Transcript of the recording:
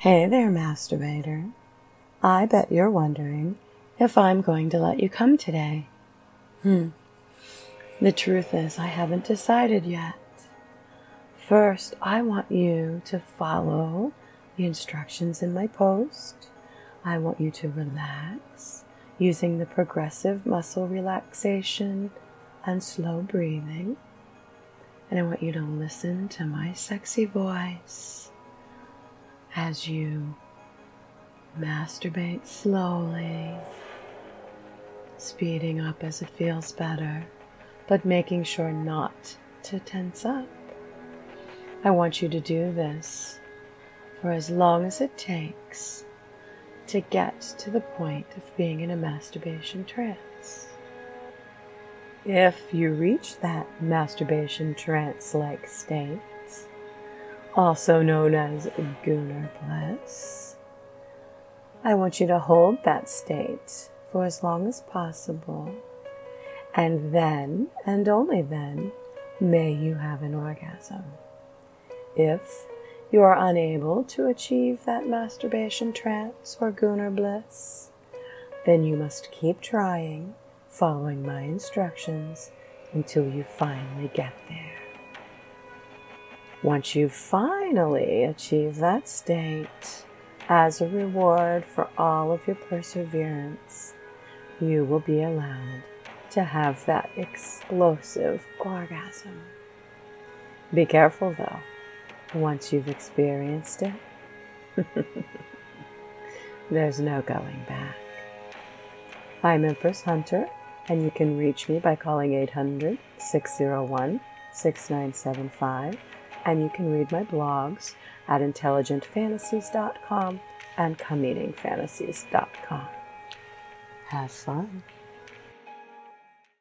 Hey there, masturbator. I bet you're wondering if I'm going to let you come today. Hmm. The truth is, I haven't decided yet. First, I want you to follow the instructions in my post. I want you to relax using the progressive muscle relaxation and slow breathing. And I want you to listen to my sexy voice as you masturbate slowly, speeding up as it feels better, but making sure not to tense up. I want you to do this for as long as it takes to get to the point of being in a masturbation trance. If you reach that masturbation trance like state, also known as Gooner Bliss, I want you to hold that state for as long as possible, and then, and only then, may you have an orgasm. If you are unable to achieve that masturbation trance or Gooner bliss, then you must keep trying, following my instructions until you finally get there. Once you finally achieve that state, as a reward for all of your perseverance, you will be allowed to have that explosive orgasm. Be careful though, once you've experienced it, there's no going back. I'm Empress Hunter, and you can reach me by calling 800 601 6975, and you can read my blogs at intelligentfantasies.com and comeetingfantasies.com. Have fun.